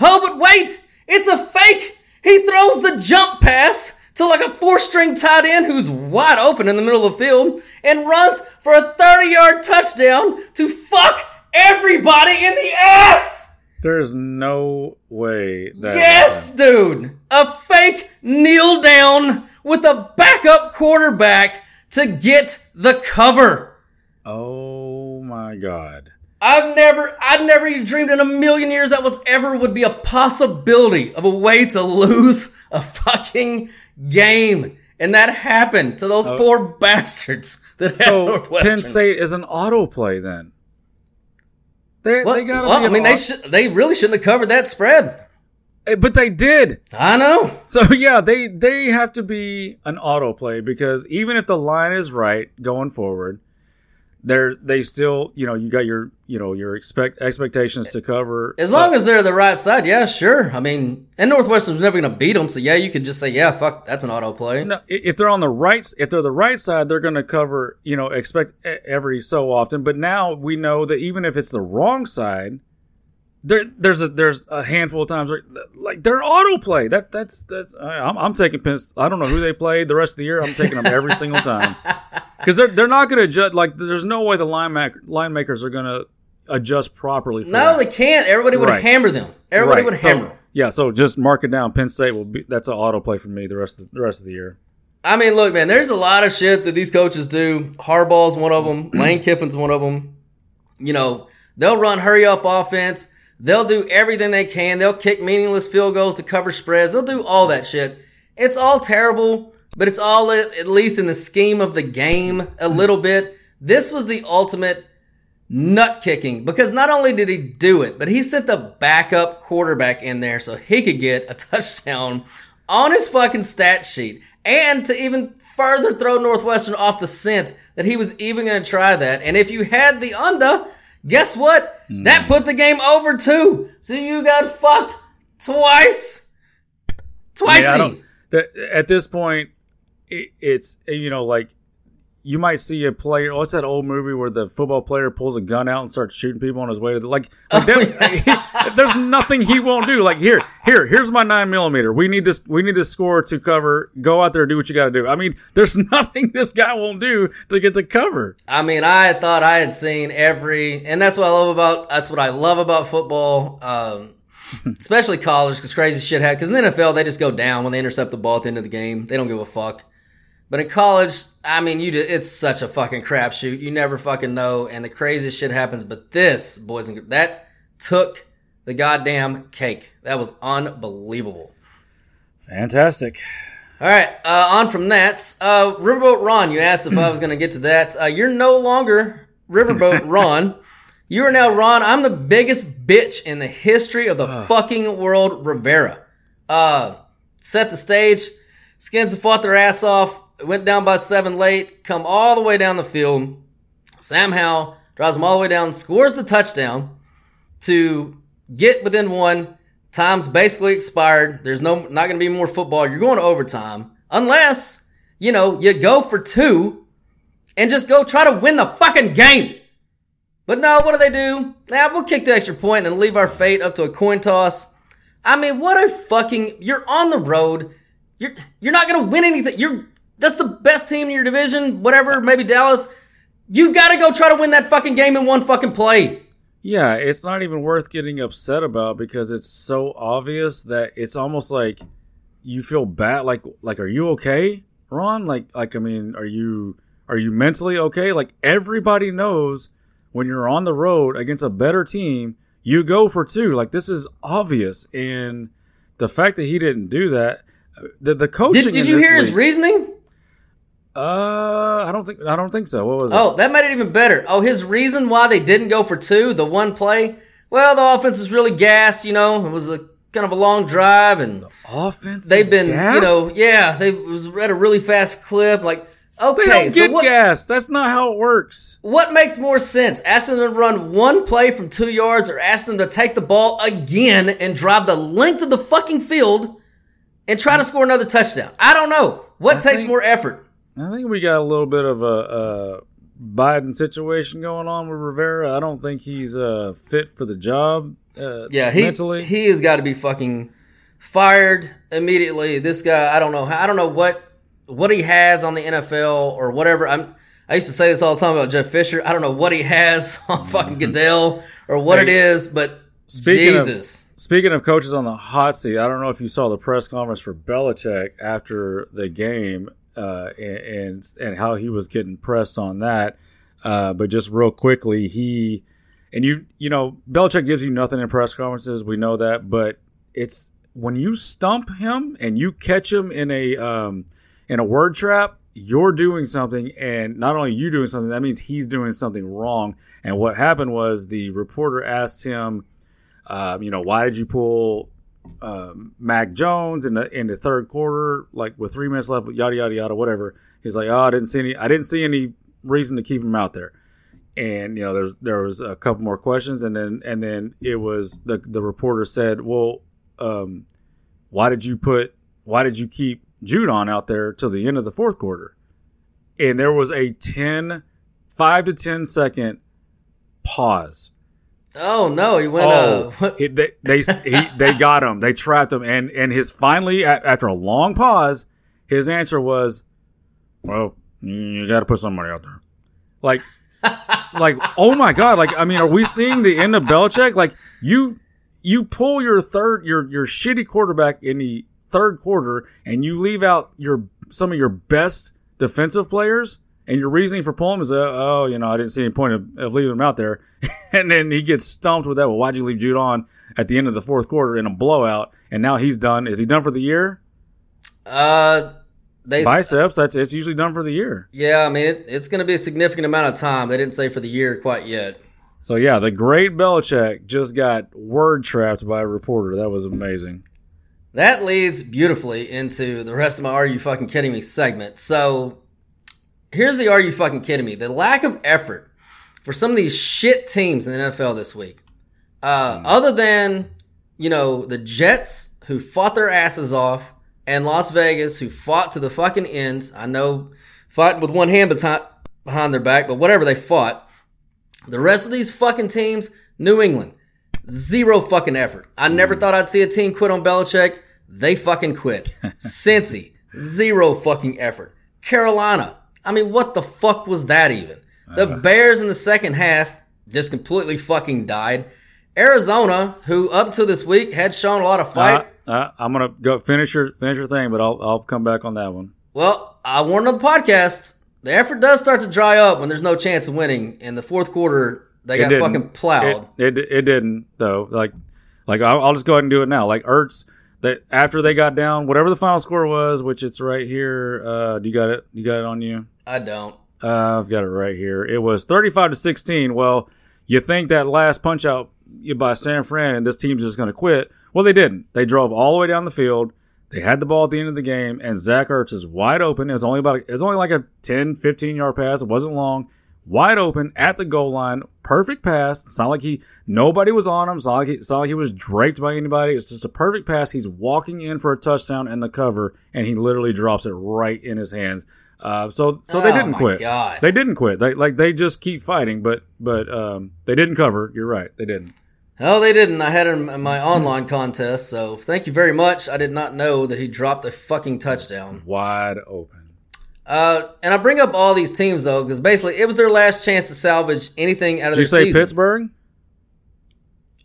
Oh, but wait, it's a fake. He throws the jump pass to like a four string tight end who's wide open in the middle of the field and runs for a 30 yard touchdown to fuck everybody in the ass. There is no way that. Yes, dude. A fake kneel down with a backup quarterback to get the cover. Oh my God. I've never, I'd never even dreamed in a million years that was ever would be a possibility of a way to lose a fucking game. And that happened to those oh. poor bastards that So Northwestern. Penn State is an autoplay then. They, they got well, I mean, they should, they really shouldn't have covered that spread. Eh, but they did. I know. So yeah, they they have to be an autoplay because even if the line is right going forward, they're they still you know you got your you know your expect expectations to cover As long as they're the right side, yeah, sure. I mean, and Northwestern's never going to beat them, so yeah, you can just say, yeah, fuck, that's an auto play. No, if they're on the right, if they're the right side, they're going to cover, you know, expect every so often. But now we know that even if it's the wrong side, there, there's a there's a handful of times where, like they're autoplay. That that's that's I'm, I'm taking Penn. I don't know who they played the rest of the year. I'm taking them every single time because they're they're not going to adjust. Like there's no way the line mac, line makers are going to adjust properly. For No, that. they can't. Everybody would Right. hammer them. Everybody Right. would So- hammer them. Yeah, so just mark it down. Penn State will be that's an autoplay for me the rest of the, the rest of the year. I mean, look, man, there's a lot of shit that these coaches do. Harbaugh's one of them. Lane Kiffin's one of them. You know, they'll run hurry up offense. They'll do everything they can. They'll kick meaningless field goals to cover spreads. They'll do all that shit. It's all terrible, but it's all at least in the scheme of the game a hmm. little bit. This was the ultimate nut kicking because not only did he do it, but he sent the backup quarterback in there so he could get a touchdown on his fucking stat sheet and to even further throw Northwestern off the scent that he was even going to try that. And if you had the under, guess what? That put the game over too. So you got fucked twice. Twice. I, mean, I don't. That, at this point, it, it's you know like you might see a player. What's that old movie where the football player pulls a gun out and starts shooting people on his way to the like? like that, there's nothing he won't do. Like here, here, here's my nine millimeter. We need this. We need this score to cover. Go out there, do what you got to do. I mean, there's nothing this guy won't do to get the cover. I mean, I thought I had seen every, and that's what I love about. That's what I love about football, um, especially college, because crazy shit happens. Because in the NFL, they just go down when they intercept the ball at the end of the game. They don't give a fuck. But in college, I mean, you do, it's such a fucking crapshoot. You never fucking know, and the craziest shit happens. But this, boys and girls, that took the goddamn cake. That was unbelievable. Fantastic. All right, uh, on from that. Uh, Riverboat Ron, you asked if I was going to get to that. Uh, you're no longer Riverboat Ron. You are now Ron. I'm the biggest bitch in the history of the fucking world, Rivera. Uh, set the stage. Skins have fought their ass off. Went down by seven late. Come all the way down the field. Sam Howell drives them all the way down, scores the touchdown to get within one. Time's basically expired. There's no not going to be more football. You're going to overtime unless you know you go for two and just go try to win the fucking game. But no, what do they do? Nah, we'll kick the extra point and leave our fate up to a coin toss. I mean, what a fucking you're on the road. You're you're not going to win anything. You're that's the best team in your division, whatever, maybe Dallas. You got to go try to win that fucking game in one fucking play. Yeah, it's not even worth getting upset about because it's so obvious that it's almost like you feel bad. Like, like, are you okay, Ron? Like, like, I mean, are you are you mentally okay? Like, everybody knows when you're on the road against a better team, you go for two. Like this is obvious, and the fact that he didn't do that, uh, the the coaching. Did, did you hear his reasoning? Uh, I don't think I don't think so. What was it? Oh, that made it even better. Oh, his reason why they didn't go for two, the one play. Well, the offense is really gassed. You know, it was a kind of a long drive, and offense. they've is been, you know, yeah, they was at a really fast clip. Like, They okay, don't so get what? gas. That's not how it works. What makes more sense? Asking them to run one play from two yards or asking them to take the ball again and drive the length of the fucking field and try to score another touchdown? I don't know. What I takes think- more effort? I think we got a little bit of a, a Biden situation going on with Rivera. I don't think he's uh, fit for the job. Uh, Yeah, he mentally. he has got to be fucking fired immediately. This guy, I don't know. I don't know what what he has on the NFL or whatever. I'm I used to say this all the time about Jeff Fisher. I don't know what he has on fucking Goodell or what it Mm-hmm. Hey, is, but speaking of- Jesus. Speaking of coaches on the hot seat, I don't know if you saw the press conference for Belichick after the game uh, and, and how he was getting pressed on that. Uh, but just real quickly, he and you you know Belichick gives you nothing in press conferences. We know that, but it's when you stump him and you catch him in a um, in a word trap, you're doing something, and not only you doing something, that means he's doing something wrong. And what happened was the reporter asked him, um, you know, why did you pull um, Mac Jones in the in the third quarter, like with three minutes left, yada yada yada, whatever. He's like, oh, I didn't see any, I didn't see any reason to keep him out there. And you know, there's there was a couple more questions, and then and then it was the the reporter said, well, um, why did you put why did you keep Judon out there till the end of the fourth quarter? And there was a 10, 5 to 10 second pause. Oh no, he went. Oh, uh, he- they they he, they got him. They trapped him, and and his finally after a long pause, his answer was, "Well, you got to put somebody out there." Like, like oh my god! Like I mean, are we seeing the end of Belichick? Like you you pull your third your your shitty quarterback in the third quarter, and you leave out your some of your best defensive players. And your reasoning for pulling him is, uh, oh, you know, I didn't see any point of, of leaving him out there. and then he gets stumped with that. Well, why'd you leave Judon at the end of the fourth quarter in a blowout? And now he's done. Is he done for the year? uh, they. Biceps. That's it's usually done for the year. Yeah, I mean, it, it's going to be a significant amount of time. They didn't say for the year quite yet. So yeah, the great Belichick just got word trapped by a reporter. That was amazing. That leads beautifully into the rest of my Are You Fucking Kidding Me segment. So here's the Are You Fucking Kidding Me? The lack of effort for some of these shit teams in the NFL this week. Uh, Other than, you know, the Jets who fought their asses off and Las Vegas who fought to the fucking end. I know fighting with one hand behind their back, but whatever they fought. The rest of these fucking teams, New England, Zero fucking effort. I never thought I'd see a team quit on Belichick. They fucking quit. Cincy, zero fucking effort. Carolina, I mean, what the fuck was that even? The Bears in the second half just completely fucking died. Arizona, who up to this week had shown a lot of fight. Uh, uh, I'm gonna go finish your finish your thing, but I'll I'll come back on that one. Well, I warned on the podcast. The effort does start to dry up when there's no chance of winning. In the fourth quarter, they got didn't. fucking plowed. It, it it didn't though. Like like I'll, I'll just go ahead and do it now. Like Ertz, that after they got down, whatever the final score was, which it's right here. Uh, do you got it? You got it on you? I don't. Uh, I've got it right here. It was 35 to 16. Well, you think that last punch out by San Fran and this team's just going to quit. Well, they didn't. They drove all the way down the field. They had the ball at the end of the game, and Zach Ertz is wide open. It was only about it was only like a 10, 15 yard pass. It wasn't long. Wide open at the goal line. Perfect pass. It's not like he nobody was on him. It's not like he, it's not like he was draped by anybody. It's just a perfect pass. He's walking in for a touchdown and the cover, and he literally drops it right in his hands. Uh, so so they Oh didn't my quit. God. They didn't quit. They like they just keep fighting, but but um, they didn't cover. You're right. They didn't. Oh, they didn't. I had him in my online contest, so thank you very much. I did not know that he dropped a fucking touchdown. Wide open. Uh, and I bring up all these teams though, because basically it was their last chance to salvage anything out of Did you their say season. Pittsburgh?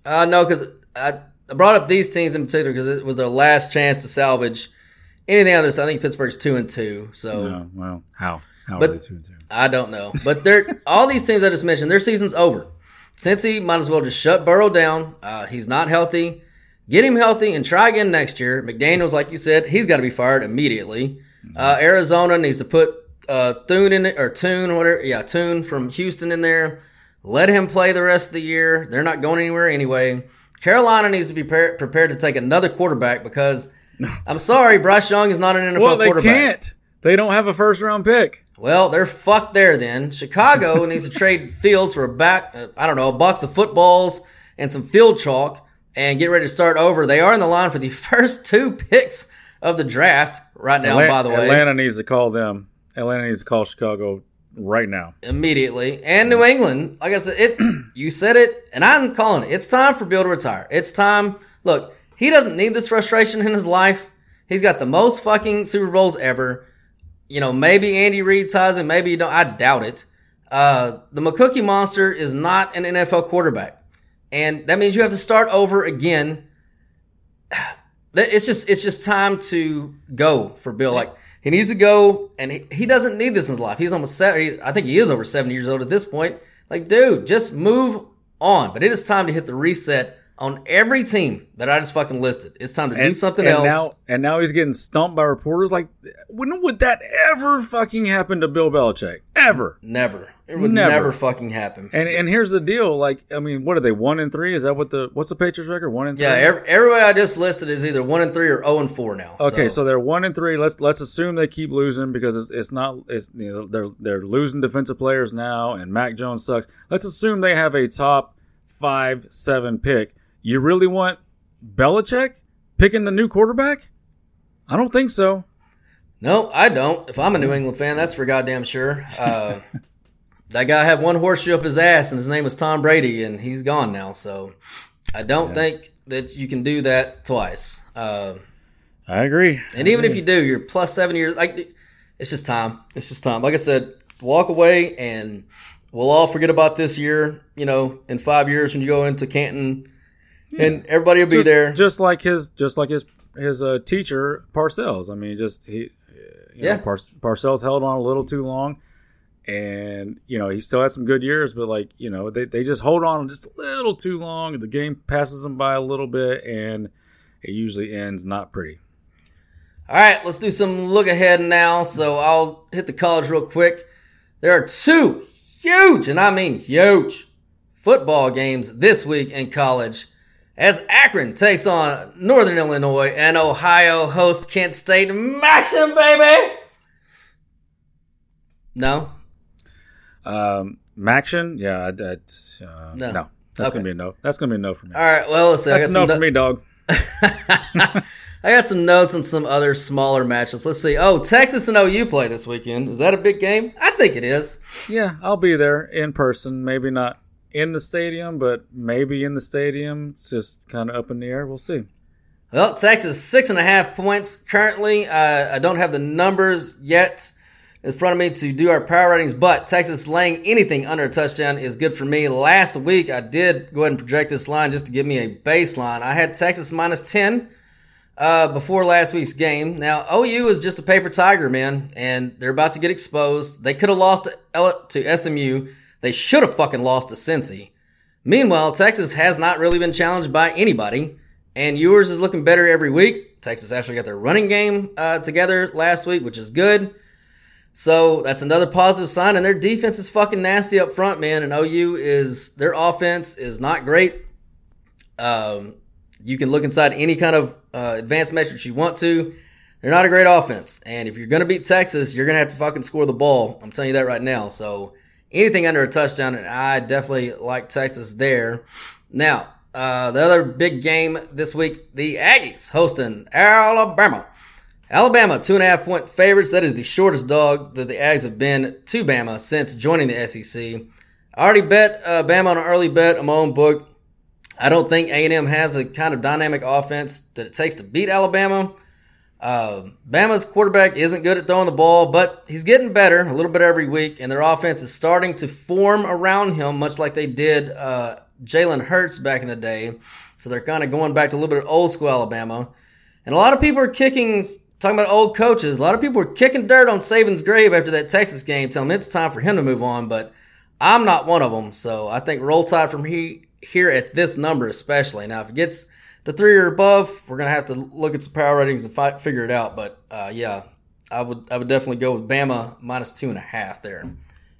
Uh, no, because I, I brought up these teams in particular because it was their last chance to salvage anything this. I think Pittsburgh's two and two. So No. Well, how? How But- are they two and two? I don't know. But they're all these teams I just mentioned, their season's over. Cincy might as well just shut Burrow down. Uh, he's not healthy. Get him healthy and try again next year. McDaniels, like you said, he's got to be fired immediately. Uh, Arizona needs to put uh, Thune in it or Tune or whatever. Yeah, Tune from Houston in there. Let him play the rest of the year. They're not going anywhere anyway. Carolina needs to be par- prepared to take another quarterback because I'm sorry, Bryce Young is not an NFL Well, they quarterback. can't. They don't have a first round pick. Well, they're fucked there then. Chicago needs to trade Fields for a back, uh, I don't know, a box of footballs and some field chalk and get ready to start over. They are in the line for the first two picks of the draft right now, Atla- by the way, Atlanta needs to call them. Atlanta needs to call Chicago right now. immediately. And New England, like I said, it you said it, and I'm calling it. It's time for Bill to retire. It's time. Look, he doesn't need this frustration in his life. He's got the most fucking Super Bowls ever. You know, maybe Andy Reid ties him, maybe you don't. I doubt it. Uh, the McCookie Monster is not an NFL quarterback, and that means you have to start over again. It's just it's just time to go for Bill. Like he needs to go, and he, he doesn't need this in his life. He's almost seven. I think he is over seventy years old at this point. Like, dude, just move on. But it is time to hit the reset on every team that I just fucking listed. It's time to do something and else. Now, and now he's getting stumped by reporters. Like, when would that ever fucking happen to Bill Belichick? Ever? never. It would Never. never, fucking happen. And and here's the deal. Like, I mean, what are they? One and three? Is that what the what's the Patriots record? One and three. Yeah, every, everybody I just listed is either one and three or zero and four now. Okay, so. they're one and three. Let's let's assume they keep losing because it's, it's not it's you know they're they're losing defensive players now and Mac Jones sucks. Let's assume they have a top five seven pick. You really want Belichick picking the new quarterback? I don't think so. No, I don't. If I'm a New England fan, that's for goddamn sure. Uh, that guy had one horseshoe up his ass, and his name was Tom Brady, and he's gone now. So I don't think that you can do that twice. Uh, I agree. and even if you do, you're plus seven years. Like it's just time. It's just time. Like I said, walk away, and we'll all forget about this year. You know, in five years when you go into Canton, and everybody will be just, there. just like his just like his his uh, teacher Parcells. I mean, just he, you Yeah. know, Par- Parcells held on a little too long, and you know he still had some good years, but like you know they they just hold on just a little too long. The game passes them by a little bit, and it usually ends not pretty. All right, let's do some look ahead now. So I'll hit the college real quick. There are two huge, and I mean huge, football games this week in college as Akron takes on Northern Illinois and Ohio hosts Kent State. Maxim, baby! No? Um, Maction, yeah, that's uh, No. no. That's Okay. gonna be a no. That's gonna be a no for me. All right, well, let's see. I got a no for me, dog. I got some notes on some other smaller matchups. Let's see. Oh, Texas and OU play this weekend. Is that a big game? I think it is. Yeah, I'll be there in person. Maybe not in the stadium, but maybe in the stadium. It's just kind of up in the air. We'll see. Well, Texas six and a half points currently. Uh, I don't have the numbers yet in front of me to do our power ratings, but Texas laying anything under a touchdown is good for me. Last week I did go ahead and project this line just to give me a baseline. I had Texas minus ten uh, before last week's game. Now OU is just a paper tiger, man, and they're about to get exposed. They could have lost to, to SMU. They should have fucking lost to Cincy. Meanwhile, Texas has not really been challenged by anybody, and Ewers is looking better every week. Texas actually got their running game uh, together last week, which is good. So that's another positive sign. And their defense is fucking nasty up front, man. And OU is their offense is not great. Um, you can look inside any kind of uh, advanced metrics you want to. They're not a great offense, and if you're going to beat Texas, you're going to have to fucking score the ball. I'm telling you that right now. So anything under a touchdown, and I definitely like Texas there. Now, uh, the other big game this week, the Aggies hosting Alabama. Alabama, two and a half point favorites. That is the shortest dog that the Ags have been to Bama since joining the SEC. I already bet uh, Bama on an early bet on my own book. I don't think A&M has a kind of dynamic offense that it takes to beat Alabama. Uh, Bama's quarterback isn't good at throwing the ball, but he's getting better a little bit every week, and their offense is starting to form around him, much like they did uh, Jalen Hurts back in the day. So they're kind of going back to a little bit of old school Alabama. And a lot of people are kicking talking about old coaches, a lot of people are kicking dirt on Saban's grave after that Texas game, telling him it's time for him to move on. But I'm not one of them. So I think roll tide from he, here at this number, especially. Now, if it gets to three or above, we're going to have to look at some power ratings and fi- figure it out. But uh, yeah, I would I would definitely go with Bama minus two and a half there.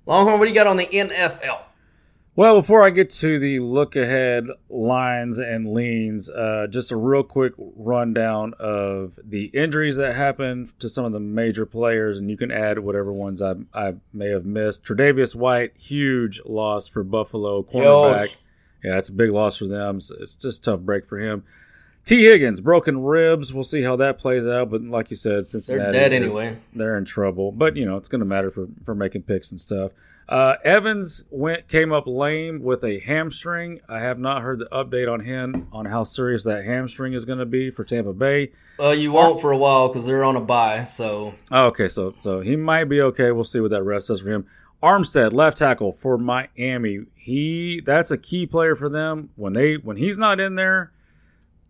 Longhorn, what do you got on the NFL? Well, before I get to the look ahead lines and leans, uh, just a real quick rundown of the injuries that happened to some of the major players, and you can add whatever ones I, I may have missed. Tre'Davious White, huge loss for Buffalo, cornerback. Huge. Yeah, it's a big loss for them. So it's just a tough break for him. Tee Higgins, broken ribs. We'll see how that plays out. But like you said, Cincinnati, They're dead is- anyway. they're in trouble. But you know, it's going to matter for for making picks and stuff. Uh, Evans went came up lame with a hamstring. I have not heard the update on him on how serious that hamstring is going to be for Tampa Bay. Well, you won't for a while because they're on a bye. So Oh, okay, so so he might be okay. We'll see what that rest does for him. Armstead, left tackle for Miami. He that's a key player for them. When they when he's not in there,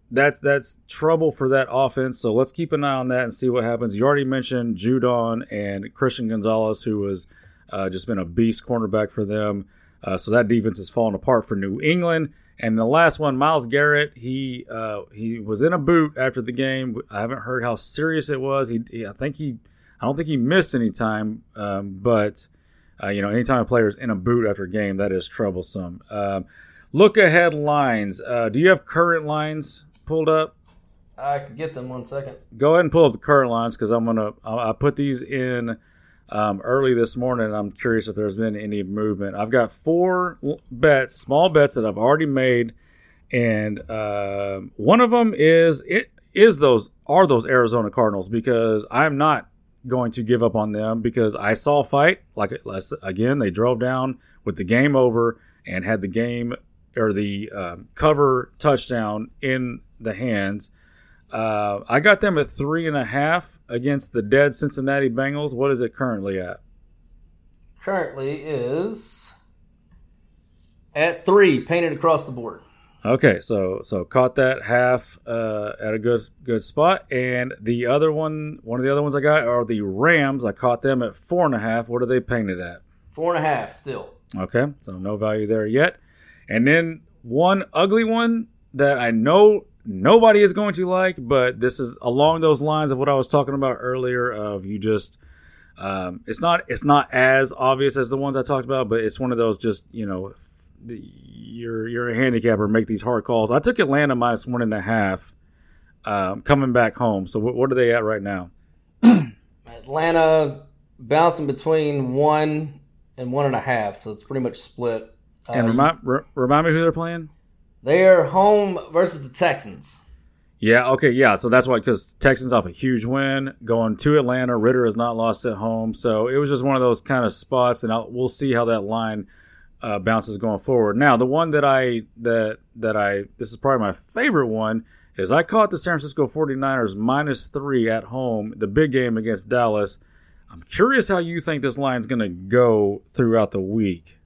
that's that's trouble for that offense. So let's keep an eye on that and see what happens. You already mentioned Judon and Christian Gonzalez, who was uh, just been a beast cornerback for them. Uh, so that defense is falling apart for New England. And the last one, Myles Garrett, he uh, he was in a boot after the game. I haven't heard how serious it was. He, he I think he, I don't think he missed any time. Um, but uh, you know, anytime a player is in a boot after a game, that is troublesome. Um, look ahead lines. Uh, do you have current lines pulled up? I can get them one second. Go ahead and pull up the current lines because I'm gonna I I put these in um, early this morning. and I'm curious if there's been any movement. I've got four bets, small bets that I've already made, and uh, one of them is it is those are those Arizona Cardinals because I'm not going to give up on them because I saw a fight like again they drove down with the game over and had the game or the um, cover touchdown in the hands. Uh, I got them at three and a half against the dead Cincinnati Bengals. What is it currently at? Currently is at three, painted across the board. Okay, so so caught that half uh, at a good good spot, and the other one, one of the other ones I got are the Rams. I caught them at four and a half. What are they painted at? Four and a half still. Okay, so no value there yet. And then one ugly one that I know nobody is going to like, but this is along those lines of what I was talking about earlier. Of you just, um, it's not it's not as obvious as the ones I talked about, but it's one of those just you know, you're you're a handicapper, make these hard calls. I took Atlanta minus one and a half, um, coming back home. So what, what are they at right now? Atlanta bouncing between one and one and a half, so it's pretty much split. Uh, And remind re- remind me who they're playing. they are home versus the Texans. Yeah, okay, yeah. So that's why, because Texans off a huge win, going to Atlanta. Ridder has not lost at home, so it was just one of those kind of spots, and I'll, we'll see how that line uh, bounces going forward. Now, the one that I that that I this is probably my favorite one is I caught the San Francisco 49ers minus three at home, the big game against Dallas. I'm curious how you think this line's going to go throughout the week.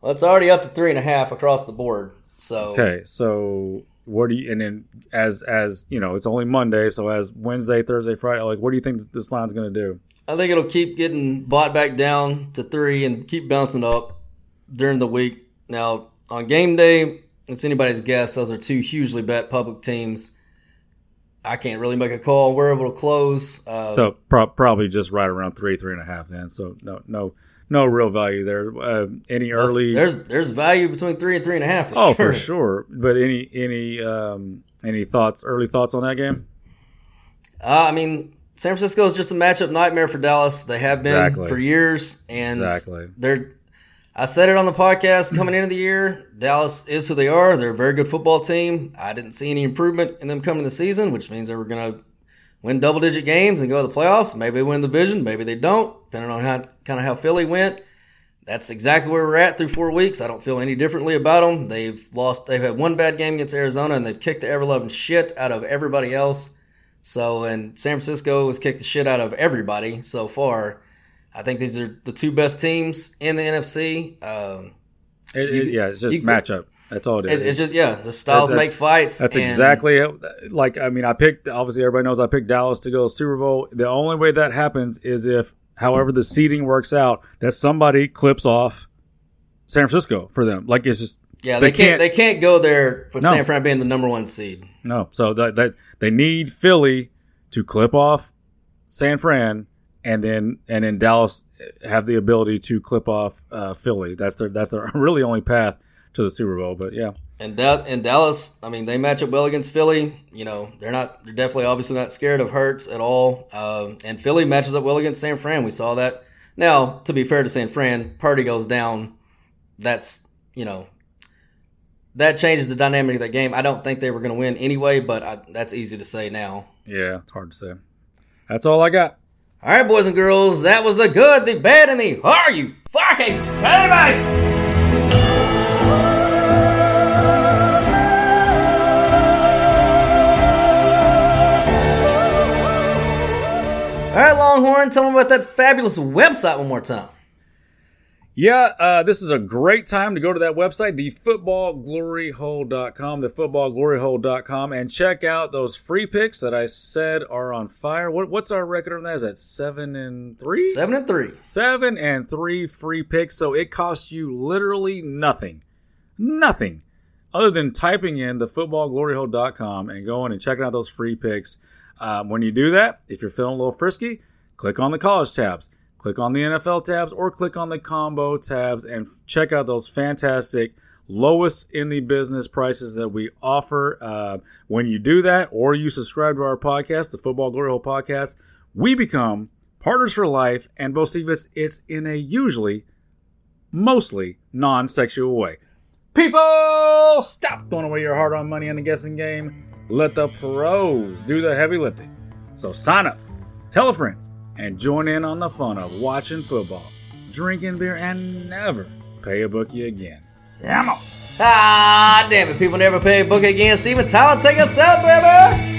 Well, it's already up to three and a half across the board. So Okay, so what do you and then as as you know, it's only Monday, so as Wednesday, Thursday, Friday, like what do you think this line's going to do? I think it'll keep getting bought back down to three and keep bouncing up during the week. Now, on game day, it's anybody's guess. Those are two hugely bet public teams. I can't really make a call. We're able to close. Uh, So pro- probably just right around three, three and a half. Then, so no, no, no real value there. Uh, any early? there's there's value between three and three and a half. For oh, sure. for sure. But any any um, any thoughts? Early thoughts on that game? Uh, I mean, San Francisco is just a matchup nightmare for Dallas. They have been Exactly. for years, and Exactly. they're. I said it on the podcast coming into the year. Dallas is who they are. They're a very good football team. I didn't see any improvement in them coming the season, which means they were going to win double digit games and go to the playoffs. Maybe win the division, maybe they don't, depending on how kind of how Philly went. That's exactly where we're at through four weeks. I don't feel any differently about them. They've lost. They've had one bad game against Arizona, and they've kicked the ever loving shit out of everybody else. So, and San Francisco has kicked the shit out of everybody so far. I think these are the two best teams in the NFC. Um, It, it- yeah, it's just you- matchup. That's all it It's, it's just yeah, the styles make fights. That's and- exactly like I mean I picked obviously everybody knows I picked Dallas to go Super Bowl. The only way that happens is if however the seating works out that somebody clips off San Francisco for them. Like it's just Yeah, they, can't, They can't go there with No. San Fran being the number one seed. no. So that that they need Philly to clip off San Fran and then and then Dallas have the ability to clip off uh, Philly. That's their that's their really only path to the Super Bowl. But yeah, And da- and Dallas, I mean, they match up well against Philly. You know, they're not. They're definitely, obviously, not scared of Hurts at all. Um, and Philly matches up well against San Fran. We saw that. Now, to be fair to San Fran, Purdy goes down. That's you know, that changes the dynamic of that game. I don't think they were going to win anyway, but I, that's easy to say now. yeah, it's hard to say. That's all I got. All right, boys and girls, that was the good, the bad, and the are you fucking kidding me? All right, Longhorn, tell them about that fabulous website one more time. Yeah, uh, this is a great time to go to that website, thefootballgloryhole.com, thefootballgloryhole.com, and check out those free picks that I said are on fire. What, what's our record on that? Is that seven and three? Seven and three. Seven and three free picks. So it costs you literally nothing. Nothing. Other than typing in thefootballgloryhole.com and going and checking out those free picks. Um, when you do that, if you're feeling a little frisky, click on the college tabs, click on the NFL tabs, or click on the combo tabs and check out those fantastic lowest in the business prices that we offer. Uh, when you do that, or you subscribe to our podcast, the Football Glory Hole Podcast, we become partners for life, and of us, it's in a usually, mostly non-sexual way. People, stop throwing away your hard-earned money on the guessing game. Let the pros do the heavy lifting. So sign up, tell a friend, and join in on the fun of watching football, drinking beer, and never pay a bookie again. On. Ah, damn it. People never pay a book again. Steven Tyler, take us out, baby.